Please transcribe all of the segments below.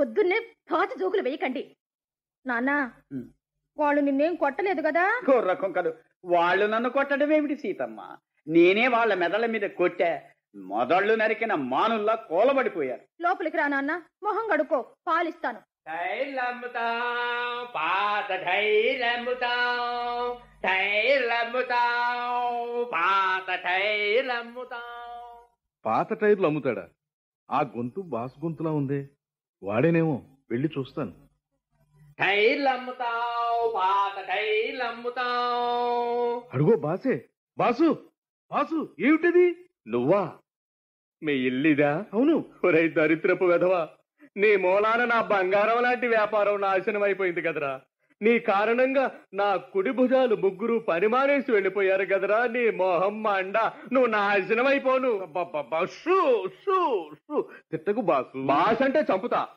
పొద్దున్నే పాత జోకులు వేయకండి. నాన్న. వాళ్ళు నిన్నేం కొట్టలేదు కదా? రకం కాదు వాళ్ళు నన్ను కొట్టడం ఏమిటి సీతమ్మ? నేనే వాళ్ళ మెదళ్ళ మీద కొట్టా మొదళ్ళు నరికిన మానుల్లా కోలబడిపోయారు. లోపలికి రా నాన్న మొహం కడుక్కో పాలిస్తాను. పాత పాత టైర్లు అమ్ముతాడా? ఆ గొంతు బాస్ గొంతులా ఉందే. వాడేనేమో వెళ్ళి చూస్తాను. అడుగో బాసే బాసు బాసు ఏమిటది? నువ్వా? మీ ఇల్లిదా? అవును. ఒరై దరిద్రపు వెధవా నీ మూలాన నా బంగారం లాంటి వ్యాపారం నాశనం అయిపోయింది కదరా. నీ కారణంగా నా కుడి భుజాలు ముగ్గురు పనిమానేసి వెళ్ళిపోయారు కదరా నీ మొహం మండ. నువ్వు నాశనం అయిపోను. తిట్టకు బాసు. భాష అంటే చంపుతా.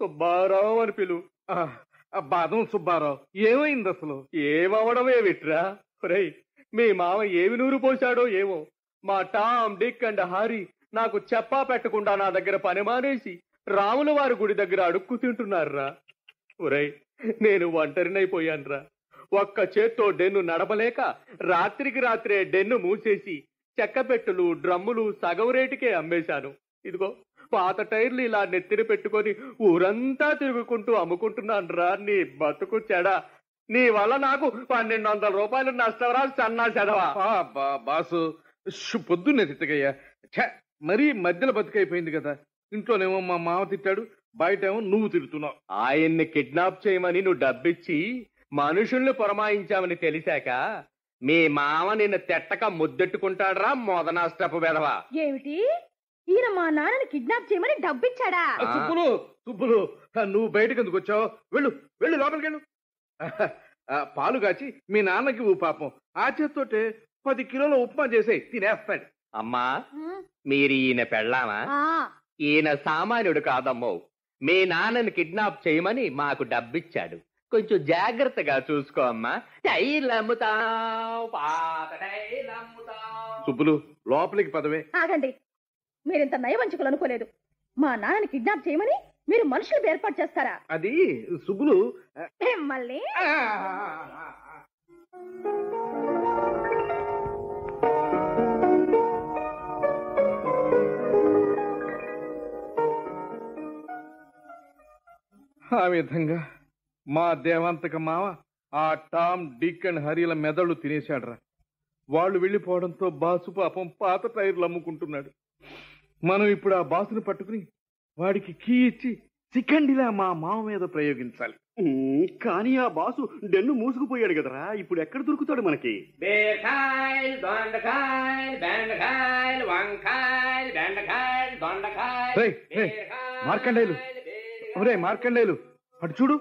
సుబ్బారావు అని పిలు. బాదం సుబ్బారావు. ఏమైంది అసలు? ఏమవడమే విట్రా ఒరేయ్ మీ మామ ఏమి నూరు పోశాడో ఏమో. మా టామ్ డిక్ అండ్ హారీ నాకు చెప్పా పెట్టకుండా నా దగ్గర పని మానేసి రాముల వారి గుడి దగ్గర అడుక్కు తింటున్నారురా. ఒరేయ్ నేను ఒంటరినైపోయానురా. ఒక్క చేత్తో డెన్ను నడపలేక రాత్రికి రాత్రే డెన్ను మూసేసి చెక్కపెట్టులు డ్రమ్ములు సగం రేటుకే అమ్మేశాను. ఇదిగో పాత టైర్లు ఇలా నెత్తిన పెట్టుకొని ఊరంతా తిరుగుకుంటూ అమ్ముకుంటున్నానురా. నీ బతుకు చెడ. నీ వల్ల నాకు పన్నెండు వందల రూపాయలు నష్టవరా సన్నా చెడవా బాసు పొద్దున్నే తిట్టగయ్యా ఛ, మరీ మధ్యలో బతికైపోయింది కదా. ఇంట్లోనేమో మా మామ తిట్టాడు బయటేమో నువ్వు తిడుతున్నావు. ఆయన్ని కిడ్నాప్ చేయమని నువ్వు డబ్బిచ్చి మనుషుల్ని పురమాయించామని తెలిసాక మీ మామ నిన్ను తెట్టక ముద్దెట్టుకుంటాడ్రా మొదనష్టపు వెధవా. ఏమిటి? ఈయన మా నాన్నని కిడ్నాప్ చేయమని డబ్బిచ్చాడా? సుబ్బులు ఆ, నువ్వు బయటకు ఎందుకు వచ్చావు? వెళ్ళు వెళ్ళు లోపలికి వెళ్ళు. ఆ, పాలు కాచి మీ నాన్నకి ఇవ్వు పాపం. ఆ చేత్తోటే పది కిలోల ఉప్మా చేసేయి తినేస్తాడు. అమ్మా మీరు ఈయన పెళ్ళామా? ఆ, ఈయన సామాన్యుడు కాదమ్మో. మీ నాన్నని కిడ్నాప్ చేయమని మాకు డబ్బిచ్చాడు. కొంచెం జాగ్రత్తగా చూసుకో అమ్మా. సుబ్బులు లోపలికి పదవే. ఆగండి. మీరింత నయవంచుకులు అనుకోలేదు. మా నాన్నని కిడ్నాప్ చేయమని మీరు మనుషులు ఏర్పాటు చేస్తారా? అది సుబ్బులు మళ్ళీ ఆ విధంగా మా దేవాంతక మావ ఆ టామ్ డిక్ అండ్ హరిల మెదళ్ళు తినేశాడ్రా. వాళ్ళు వెళ్ళిపోవడంతో బాసు పాపం పాత టైర్లు అమ్ముకుంటున్నాడు. మనం ఇప్పుడు ఆ బాసుని పట్టుకుని వాడికి కీ ఇచ్చి చికండిలా మా మామ మీద ప్రయోగించాలి. కానీ ఆ బాసు డెన్ను మూసుకుపోయాడు కదరా. ఇప్పుడు ఎక్కడ దొరుకుతాడు మనకి? బీరకాయలు ఒరే మార్కండేయులు అటు చూడు.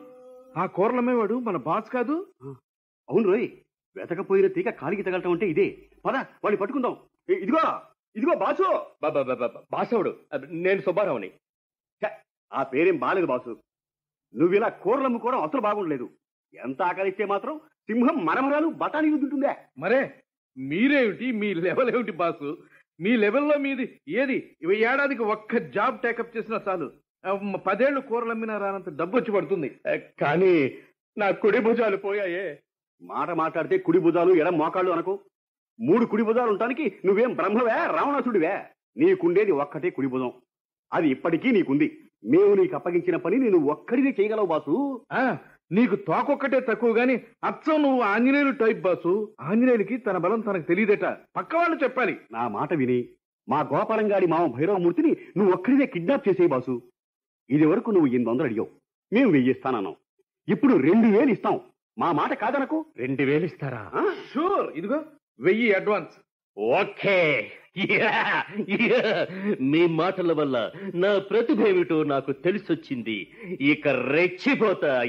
ఆ కూరలమ్మే వాడు మన బాస్ కాదు. అవును రోయ్ వెతకపోయిన తీగ కాలికి తగలటం అంటే ఇదే. పద వాడిని పట్టుకుందాం. ఇదిగో ఇదిగో బాసు. బాసవుడు నేను సుబ్బారావుని. ఛ, ఆ పేరేం బాలేదు బాసు. నువ్వు ఇలా కూరలు అమ్ముకోవడం అసలు బాగుండలేదు. ఎంత ఆకలిస్తే మాత్రం సింహం మరమరాలు బఠానీ ఉంటుందే మరే మీరేమిటి మీ లెవెల్ ఏమిటి బాసు? మీ లెవెల్లో మీది ఏది? ఇవి ఏడాదికి ఒక్క జాబ్ టేకప్ చేసినా చాలు. పదేళ్ళు కూరలు అమ్మినా రానంత డబ్బు వచ్చి పడుతుంది కానీ నా కుడి భుజాలు పోయాయే. మాట మాట్లాడితే కుడి భుజాలు ఎడం మోకాళ్ళు అనుకో. మూడు కుడి భుజాలు ఉండటానికి నువ్వేం బ్రహ్మవే రావణాసుడివే. నీకుండేది ఒక్కటే కుడి భుజం. అది ఇప్పటికీ నీకుంది. మేము నీకు అప్పగించిన పని నేను ఒక్కడినే చేయగలవు బాసు. ఆ నీకు తోకొక్కటే తక్కువ గాని అచ్చం నువ్వు ఆంజనేయులు టైప్ బాసు. ఆంజనేయులకి తన బలం తనకు తెలియదట. పక్క వాళ్ళు చెప్పాలి. నా మాట విని మా గోపాలంగాడి మామ భైరవమూర్తిని నువ్వు ఒక్కడినే కిడ్నాప్ చేసేయి బాసు. ఇది వరకు నువ్వు ఎనిమిది వందలు అడిగావు. మేము వెయ్యి ఇస్తానన్నాం. ఇప్పుడు రెండు వేలు ఇస్తాం. మా మాట కాదనకు? రెండు వేలు ఇస్తారా? షూర్ ఇదిగో వెయ్యి అడ్వాన్స్ ఓకే. మీ మాటల వల్ల నా ప్రతిభ ఏమిటో నాకు తెలిసొచ్చింది. ఇక రెచ్చిపోతా.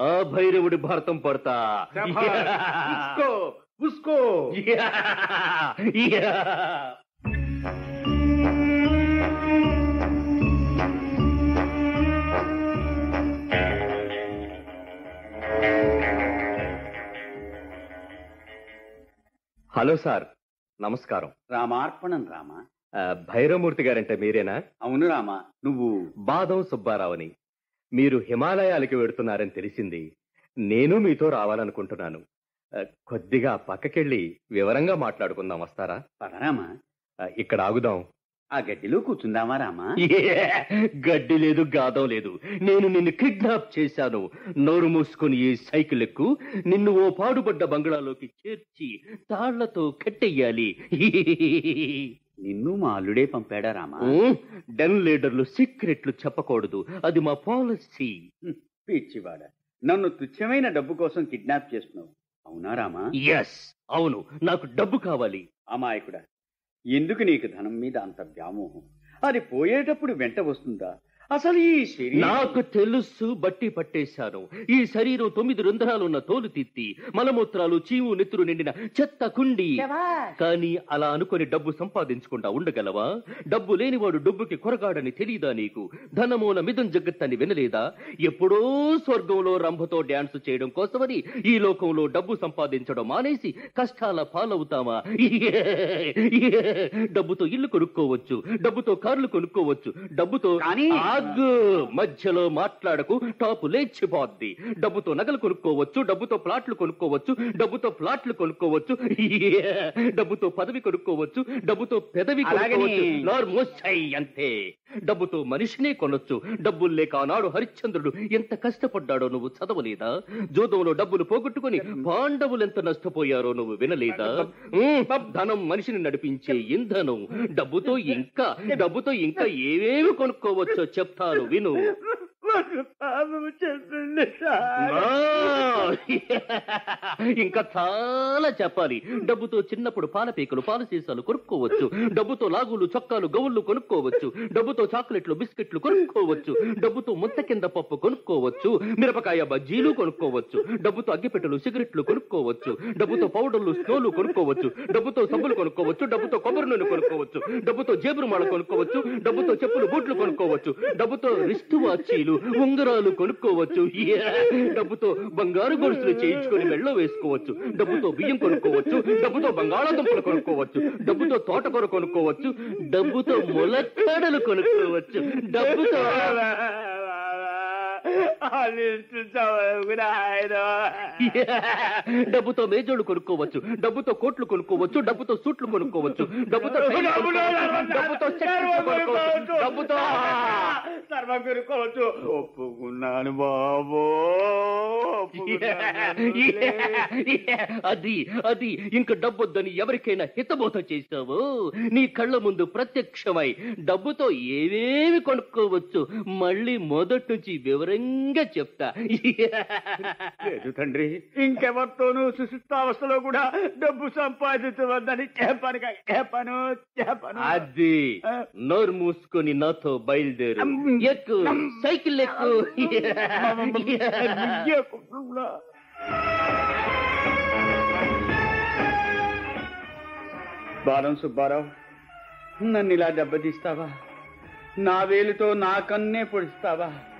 ఆ భైరవుడి భారతం పడతా. ఉస్కో ఉస్కో. హలో సార్ నమస్కారం. రామార్పణం రామ? భైరవమూర్తి గారంటే మీరేనా? అవును రామా నువ్వు? బాదం సుబ్బారావుని. మీరు హిమాలయాలకి వెడుతున్నారని తెలిసింది. నేను మీతో రావాలనుకుంటున్నాను. ఆ, కొద్దిగా పక్కకెళ్ళి వివరంగా మాట్లాడుకుందాం వస్తారా? పదరామా ఆ, ఇక్కడ ఆగుదాం. ఆ గడ్డిలో కూర్చుందామా రామా? గడ్డి లేదు గాదం లేదు. నేను నిన్ను కిడ్నాప్ చేశాను. నోరు మూసుకొని ఈ సైకిల్ ఎక్కు నిన్ను ఓ పాడుపడ్డ బంగ్లాలోకి చేర్చి తాళ్ళతో కట్టెయ్యాలి. నిన్ను మా అల్లుడే పంపాడా రామా? డెన్ లీడర్లు సీక్రెట్లు చెప్పకూడదు. అది మా పాలసీ. పిచ్చివాడ. నన్ను తుచ్చమైన డబ్బు కోసం కిడ్నాప్ చేస్తున్నావు. అవునా రామా? ఎస్ అవును. నాకు డబ్బు కావాలి. అమాయకుడా. ఎందుకు నీకు ధనం మీద అంత వ్యామోహం? అది పోయేటప్పుడు వెంట వస్తుందా? అసలు ఈ శరీరం నాకు తెలుసు బట్టి పట్టేశాను. ఈ శరీరం తొమ్మిది రంధ్రాలున్న తోలు తిత్తి మలమూత్రాలు చీము నెత్తురు నిండిన చెత్త కుండి. కానీ అలా అనుకొని డబ్బు సంపాదించకుండా ఉండగలవా? డబ్బు లేనివాడు డబ్బుకి కొరగాడని తెలీదా నీకు? ధనమూల మిదం జగత్తని వినలేదా? ఎప్పుడో స్వర్గంలో రంభతో డ్యాన్స్ చేయడం కోసమని ఈ లోకంలో డబ్బు సంపాదించడం మానేసి కష్టాల పాలవుతామా? డబ్బుతో ఇల్లు కొనుక్కోవచ్చు డబ్బుతో కార్లు కొనుక్కోవచ్చు డబ్బుతో కానీ- ఆగు మధ్యలో మాట్లాడకు టాపు లేచిపోద్ది. డబ్బుతో నగలు కొనుక్కోవచ్చు డబ్బుతో ప్లాట్లు కొనుక్కోవచ్చు డబ్బుతో ప్లాట్లు కొనుక్కోవచ్చు డబ్బుతో పదవి కొనుక్కోవచ్చు డబ్బుతో పెదవి కొనుక్కోవచ్చు. అంతే. డబ్బుతో మనిషినే కొనొచ్చు. డబ్బులు లేక ఆనాడు హరిశ్చంద్రుడు ఎంత కష్టపడ్డాడో నువ్వు చదవలేదా? జోదంలో డబ్బులు పోగొట్టుకుని పాండవులు ఎంత నష్టపోయారో నువ్వు వినలేదా? ధనం మనిషిని నడిపించే ఇంధనం. డబ్బుతో ఇంకా డబ్బుతో ఇంకా ఏవేవి కొనుక్కోవచ్చో చెప్తాను విను. ఆ! ఇంకా చాలా చెప్పాలి డబ్బుతో చిన్నప్పుడు పాల పీకలు పాల సీసాలు కొనుక్కోవచ్చు డబ్బుతో లాగులు చొక్కాలు గౌళ్ళు కొనుక్కోవచ్చు డబ్బుతో చాక్లెట్లు బిస్కెట్లు కొనుక్కోవచ్చు డబ్బుతో ముత్త కింద పప్పు కొనుక్కోవచ్చు మిరపకాయ బజ్జీలు కొనుక్కోవచ్చు డబ్బుతో అగ్గిపెట్టెలు సిగరెట్లు కొనుక్కోవచ్చు డబ్బుతో పౌడర్లు స్నోలు కొనుక్కోవచ్చు డబ్బుతో సబ్బులు కొనుక్కోవచ్చు డబ్బుతో కొబ్బరి నూనె కొనుక్కోవచ్చు డబ్బుతో జేబురుమాల కొనుక్కోవచ్చు డబ్బుతో చెప్పులు బూట్లు కొనుక్కోవచ్చు డబ్బుతో రిస్టు వాచీలు ఉంగరాలు కొనుక్కోవచ్చు. డబ్బుతో బంగారు గొలుసులు చేయించుకొని మెళ్ళో వేసుకోవచ్చు. డబ్బుతో బియ్యం కొనుక్కోవచ్చు. డబ్బుతో బంగాళాదుంపలు కొనుక్కోవచ్చు. డబ్బుతో తోటకూర కొనుక్కోవచ్చు. డబ్బుతో ములక్కడలు కొనుక్కోవచ్చు. డబ్బుతో డబ్బుతో మేజోళ్ళు కొనుక్కోవచ్చు డబ్బుతో కోట్లు కొనుక్కోవచ్చు డబ్బుతో సూట్లు కొనుక్కోవచ్చు డబ్బుతో డబ్బుతో డబ్బుతో సర్వం కొనుక్కోవచ్చు. ఒప్పుకున్నాను బాబో అది అది. ఇంక డబ్బొద్దని ఎవరికైనా హితబోధ చేశావు? నీ కళ్ళ ముందు ప్రత్యక్షమై డబ్బుతో ఏవేవి కొనుక్కోవచ్చు? మళ్ళీ మొదటి నుంచి వివరంగా చెప్తా. లేదు తండ్రి ఇంకెవరితోనూ సుశుద్ధావస్థలో కూడా డబ్బు సంపాదించవద్దని చెప్పాను కా- చెప్పాను చెప్పాను. అది నోరు మూసుకొని నాతో బయలుదేరు. ఎక్కు సైకిల్ ఎక్కు. బాలం సుబ్బారావు నన్ను ఇలా దెబ్బతీస్తావా? నా వేలుతో నా కన్నే పొడిస్తావా? ఈ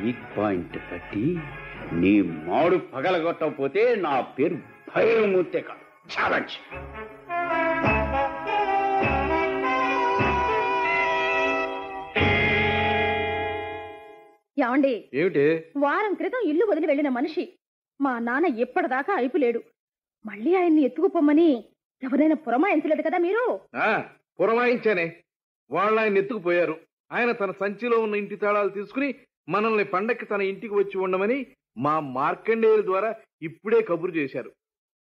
వీక్ పాయింట్ బట్టి నీ మాడు పగలగొట్టకపోతే నా పేరు భైరవమూర్తే కాదు. ఛాలెంజ్ ఏమండి? ఏమిటి? వారం క్రితం ఇల్లు వదిలి వెళ్ళిన మనిషి మా నాన్న ఎప్పటిదాకా అయిపోలేడు. మళ్ళీ ఆయన్ని ఎత్తుకుపోమ్మని ఎవరైనా పురమాయించలేదు కదా మీరు? ఆ పురమాయించానే. వాళ్ళు ఆయన ఎత్తుకుపోయారు. ఆయన తన సంచిలో ఉన్న ఇంటి తాళాలు తీసుకుని మనల్ని పండక్కి తన ఇంటికి వచ్చి ఉండమని మా మార్కండేయుల ద్వారా ఇప్పుడే కబురు చేశారు.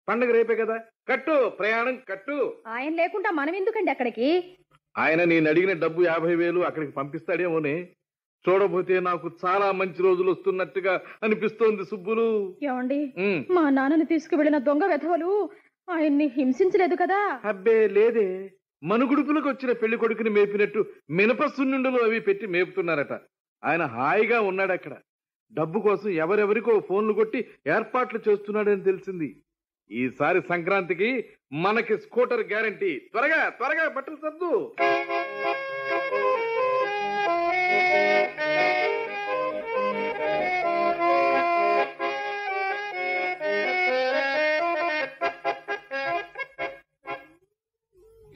పండగ రేపే కదా? కట్టు ప్రయాణం కట్టు. ఆయన లేకుండా మనం ఎందుకండి అక్కడికి? ఆయన నేను అడిగిన డబ్బు యాభై వేలు అక్కడికి పంపిస్తాడేమోనే. చూడబోతే నాకు చాలా మంచి రోజులు వస్తున్నట్టుగా అనిపిస్తోంది సుబ్బులు. ఏమండి? మా నాన్నని తీసుకువెళ్ళిన దొంగ వెధవలు ఆయన్ని హింసించలేదు కదా? అబ్బే లేదే. మనుగుడుపులకు వచ్చిన పెళ్ళి కొడుకుని మేపినట్టు మినప సున్నుండలు అవి పెట్టి మేపుతున్నారట. ఆయన హాయిగా ఉన్నాడు అక్కడ డబ్బు కోసం ఎవరెవరికో ఫోన్లు కొట్టి ఏర్పాట్లు చేస్తున్నాడని తెలిసింది. ఈసారి సంక్రాంతికి మనకి స్కూటర్ గ్యారంటీ. త్వరగా త్వరగా బట్టలు సర్దు.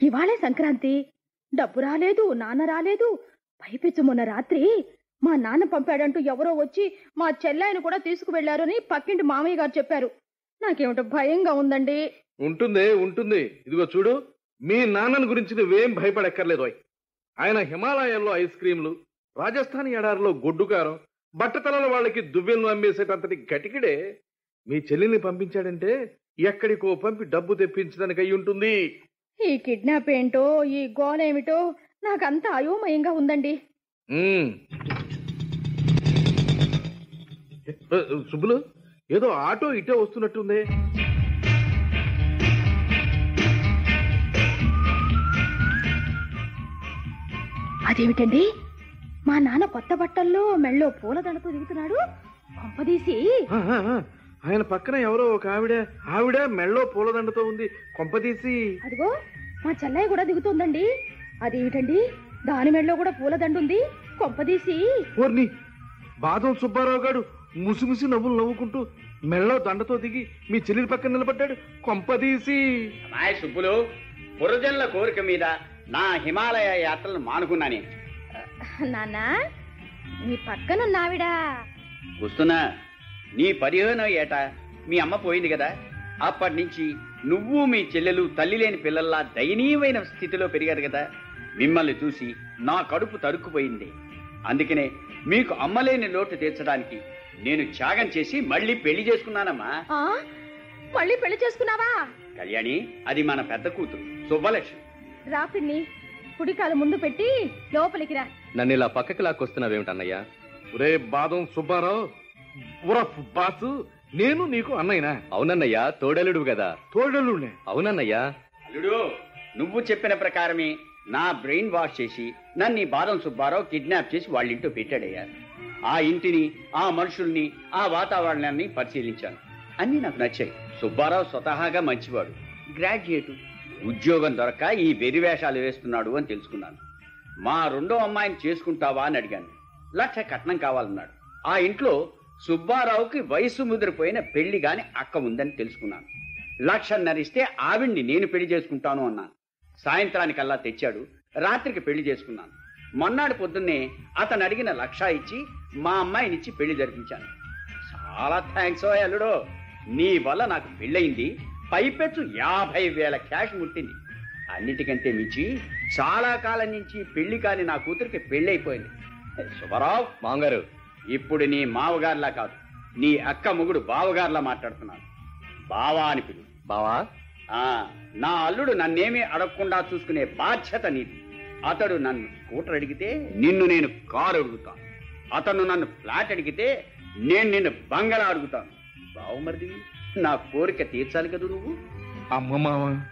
ఇవాళే సంక్రాంతి. డబ్బు రాలేదు నాన్న రాలేదు. పైపిచ్చు మొన్న రాత్రి మా నాన్న పంపాడంటూ ఎవరో వచ్చి మా చెల్లాయిని కూడా తీసుకువెళ్ళారు అని పక్కింటి మామయ్య గారు చెప్పారు. నాకేమిటో భయంగా ఉందండి. ఉంటుంది ఉంటుంది. ఇదిగో చూడు మీ నాన్నని గురించి నువ్వేం భయపడక్కర్లేదు. ఆయన హిమాలయాల్లో ఐస్ క్రీంలు రాజస్థాన్ ఎడారిలో గొడ్డుకారం బట్టతలల వాళ్ళకి దువ్వెలను అమ్మేసేటంతటి గటికిడే మీ చెల్లిని పంపించాడంటే ఎక్కడికో పంపి డబ్బు తెప్పించడానికి అయి ఉంటుంది. ఈ కిడ్నాప్ ఏంటో ఈ గోలేమిటో నాకంతా అయోమయంగా ఉందండి. సుబ్బులు ఏదో ఆటో ఇటే వస్తున్నట్టుంది. అదేమిటండి? మా నాన్న కొత్త బట్టల్లో మెళ్ళో పూలదండతో దిగుతున్నాడు. కొంపదీసి. ఆయన పక్కన ఎవరో ఒక ఆవిడ ఆవిడ మెళ్ళో పూలదండతో ఉంది. కొంపదీసి. అదిగో మా చెల్లయ్య కూడా దిగుతుందండి. అదేమిటండి? దాని మెళ్ళలో కూడా పూలదండ ఉంది కొంపదీసి. ఓర్ని బాదం సుబ్బారావు గారు ముసిముసి నవ్వులు నవ్వుకుంటూ మెళ్ళో దండతో దిగి మీ చెల్లి పక్కన నిలబడ్డాడు కొంపదీసి. అమ్మాయి సుబ్బులు పురజనుల కోరిక మీద నా హిమాలయ యాత్రలు మానుకున్నానే నాన్న మీ పక్కనున్నావిడా. వస్తున్నా నీ పదిహేనో ఏట? మీ అమ్మ పోయింది కదా. అప్పటి నుంచి నువ్వు మీ చెల్లెలు తల్లి లేని పిల్లల్లా దయనీయమైన స్థితిలో పెరిగారు కదా. మిమ్మల్ని చూసి నా కడుపు తరుక్కుపోయింది అందుకనే మీకు అమ్మలేని లోటు తీర్చడానికి నేను త్యాగం చేసి మళ్ళీ పెళ్ళి చేసుకున్నానమ్మా. ఆ? మళ్ళీ పెళ్ళి చేసుకున్నావా? కళ్యాణి అది మన పెద్ద కూతురు శుభలక్ష్మి రా పిన్ని కుడికాలు ముందు పెట్టి లోపలికి రా. నన్ను ఇలా పక్కకి లాక్కొస్తున్నావేమిటన్నయ్యా? ఒరే బాదం సుబ్బారావు ఉరఫ్ బాసు నేను నీకు అన్నయ్యనా? అవునన్నయ్యా తోడలుడు కదా. తోడలునే అవునన్నయ్యా. అల్లుడు నువ్వు చెప్పిన ప్రకారమే నా బ్రెయిన్ వాష్ చేసి నన్ను ఈ బాదం సుబ్బారావు కిడ్నాప్ చేసి వాళ్ళ ఇంట్లో పెట్టాడయ్యా. ఆ ఇంటిని ఆ మనుషుల్ని ఆ వాతావరణాన్ని పరిశీలించాను. అన్నీ నాకు నచ్చాయి. సుబ్బారావు స్వతహాగా మంచివాడు. గ్రాడ్యుయేటు. ఉద్యోగం దొరక్క ఈ వెరివేషాలు వేస్తున్నాడు అని తెలుసుకున్నాను. మా రెండో అమ్మాయిని చేసుకుంటావా అని అడిగాను. లక్ష కట్నం కావాలన్నాడు. ఆ ఇంట్లో సుబ్బారావుకి వయసు ముదిరిపోయిన పెళ్ళి గాని అక్క ఉందని తెలుసుకున్నాను. లక్షన్నరిస్తే ఆవిడ్ని నేను పెళ్ళి చేసుకుంటాను అన్నాను. సాయంత్రానికల్లా తెచ్చాడు. రాత్రికి పెళ్ళి చేసుకున్నాను. మొన్నాడు పొద్దున్నే అతను అడిగిన లక్ష ఇచ్చి మా అమ్మాయినిచ్చి పెళ్ళి జరిపించాను. చాలా థ్యాంక్స్ ఓ అల్లుడో. నీ వల్ల నాకు పెళ్ళయింది. పైపెచ్చు యాభై వేల క్యాష్ ముట్టింది. అన్నిటికంటే మించి చాలా కాలం నుంచి పెళ్ళి కాని నా కూతురికి పెళ్ళి అయిపోయింది శుభరావు. మాంగారు ఇప్పుడు నీ మావగారిలా కాదు. నీ అక్క మొగుడు బావగారిలా మాట్లాడుతున్నాను. బావా అని పిలు. బావా? నా అల్లుడు నన్నేమీ అడగకుండా చూసుకునే బాధ్యత నీది. అతడు నన్ను స్కూటర్ అడిగితే నిన్ను నేను కారు అడుగుతాను అతను నన్ను ఫ్లాట్ అడిగితే నేను నిన్ను బంగళా అడుగుతాను. బావమరిది నా కోరిక తీర్చాలి కదా నువ్వు? అమ్మ మామ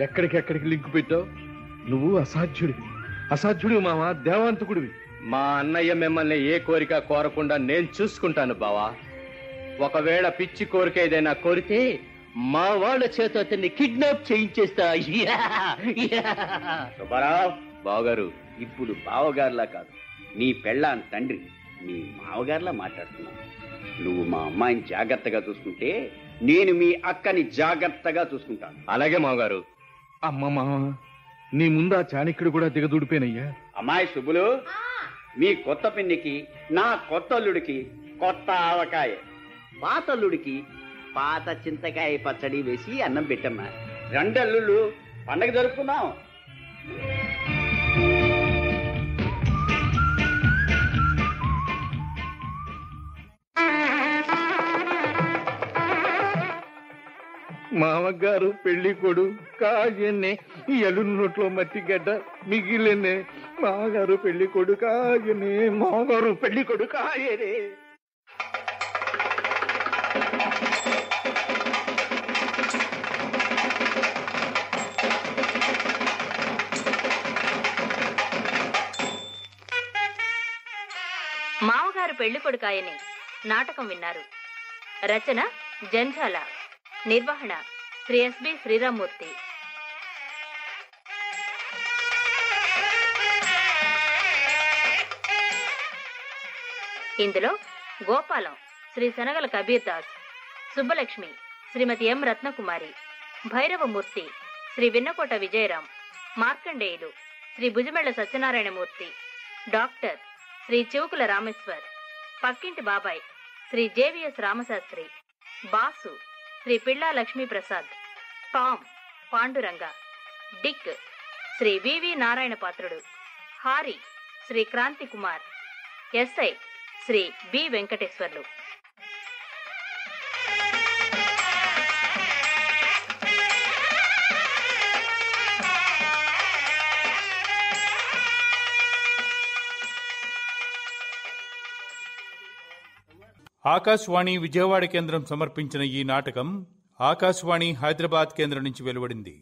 ఎక్కడికెక్కడికి లింక్ పెట్టావు? నువ్వు అసాధ్యుడివి. అసాధ్యుడివి మామ దేవాంతకుడివి. మా అన్నయ్య మిమ్మల్ని ఏ కోరిక కోరకుండా నేను చూసుకుంటాను బావా. ఒకవేళ పిచ్చి కోరిక ఏదైనా కోరితే మా వాళ్ళ చేత అతన్ని కిడ్నాప్ చేయించేస్తా! సుబ్బారావు బావగారు ఇప్పుడు బావగారిలా కాదు. నీ పెళ్ళాన్ తండ్రి నీ మావగారిలా మాట్లాడుతున్నావు నువ్వు మా అమ్మాయిని జాగ్రత్తగా చూసుకుంటే నేను మీ అక్కని జాగ్రత్తగా చూసుకుంటాను. అలాగే మావగారు అమ్మ మామ నీ ముందు ఆ చాణక్యుడు కూడా దిగదూడిపోయినయ్యా. అమ్మాయి శుభులు మీ కొత్త పిన్నికి నా కొత్త అల్లుడికి కొత్త ఆవకాయ. పాత అల్లుడికి పాత చింతకాయ పచ్చడి వేసి అన్నం పెట్టమ్మా. రెండల్లుళ్ళు పండగ జరుపుకుందాం. మామగారు పెళ్ళి కొడు కాజన్నే ఎలున్నట్లో మట్టిగడ్డ గడ్డ మిగిలినే మామగారు పెళ్ళి కొడు కాజనే మామగారు పెళ్ళి కొడు కాయనే మామగారు పెళ్ళి కొడుకాయని నాటకం విన్నారు. రచన జంఝాల నిర్వహణ శ్రీ ఎస్బి శ్రీరామూర్తి. ఇందులో గోపాలం శ్రీ శనగల కబీర్ దాస్ సుబ్బలక్ష్మి శ్రీమతి ఎం రత్నకుమారి భైరవమూర్తి శ్రీ విన్నకోట విజయరాం మార్కండేయులు శ్రీ భుజమెళ్ళ సత్యనారాయణమూర్తి డాక్టర్ శ్రీ చివుకుల రామేశ్వర్ పక్కింటి బాబాయ్ Shri J V S Ramasastri Basu Shri Pilla Lakshmiprasad Tom Panduranga Dick Shri V V Narayana Patrudu Harry Shri Kranti Kumar SI Shri B Venkateswarlu. Akashvani Vijayawada కేంద్రం సమర్పించిన ఈ నాటకం ఆకాశవాణి హైదరాబాద్ కేంద్రం నుంచి వెలువడింది.